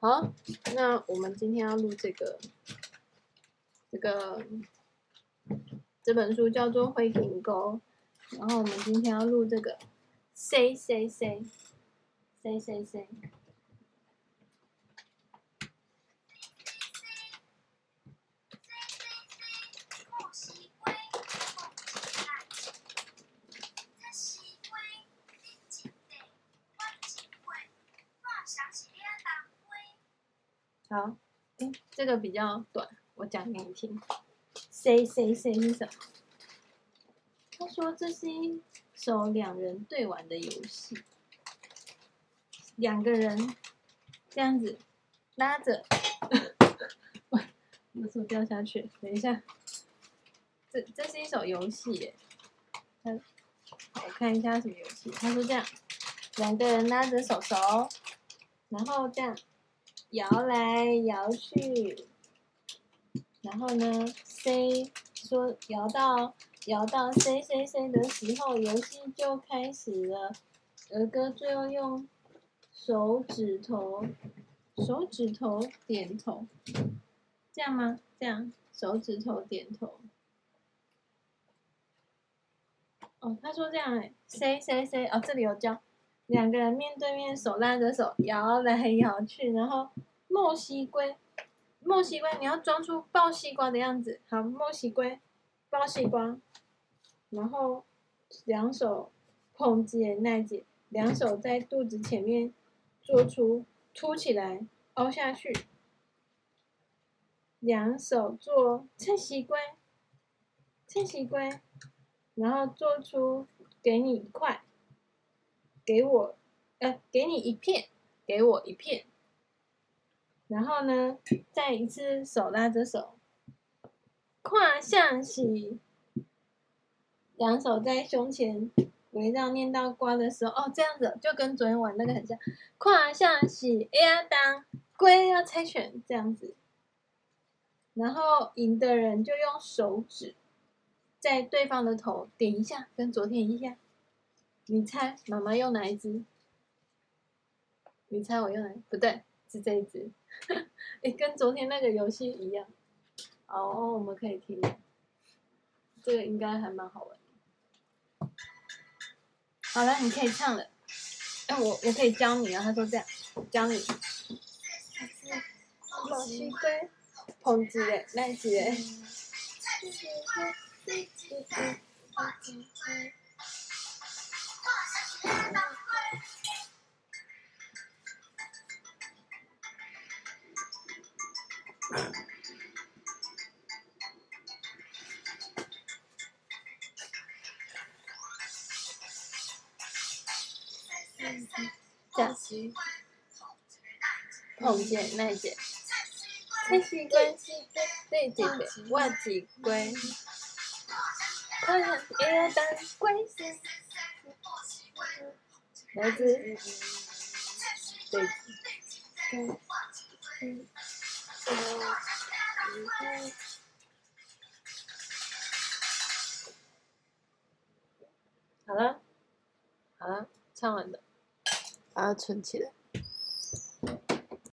好，那我们今天要录这个，这个这本书叫做《灰瓶沟》，然后我们今天要录这个 “say say say say say say”。好，哎，这个比较短，我讲给你听。Say say say 是什么？他说这是一首两人对玩的游戏，两个人这样子拉着，哇，我手掉下去，等一下，这这是一首游戏耶。看，我看一下什么游戏。他说这样，两个人拉着手手，然后这样。摇来摇去，然后呢？C 说摇到摇到 C C C 的时候，游戏就开始了。儿歌最后用手指头手指头点头，这样吗？这样手指头点头。哦，他说这样哎，say say say 哦，这里有教。两个人面对面，手拉着手，摇来摇去，然后墨西龟，墨西龟，你要装出抱西瓜的样子。好，墨西龟，抱西瓜，然后两手捧紧奈姐，两手在肚子前面做出凸起来凹下去，两手做切西龟，切西龟，然后做出给你一块。给我，呃，给你一片，给我一片。然后呢，再一次手拉着手，跨象棋，两手在胸前围绕念到瓜的时候，哦，这样子就跟昨天玩那个很像。跨象棋，哎呀，当龟要猜拳这样子。然后赢的人就用手指在对方的头点一下，跟昨天一样。你猜妈妈用哪一只？你猜我用哪？不对，是这一只。哎，跟昨天那个游戏一样。哦，我们可以听。这个应该还蛮好玩的。好了，你可以唱了。哎，我我可以教你啊。他说这样，教你。墨西哥，捧子嘞，蓝子嘞。这样，碰见那件，这是龟，对对对，我是龟，快看，一当龟，来自，北京好了，好了，唱完了。把它存起来。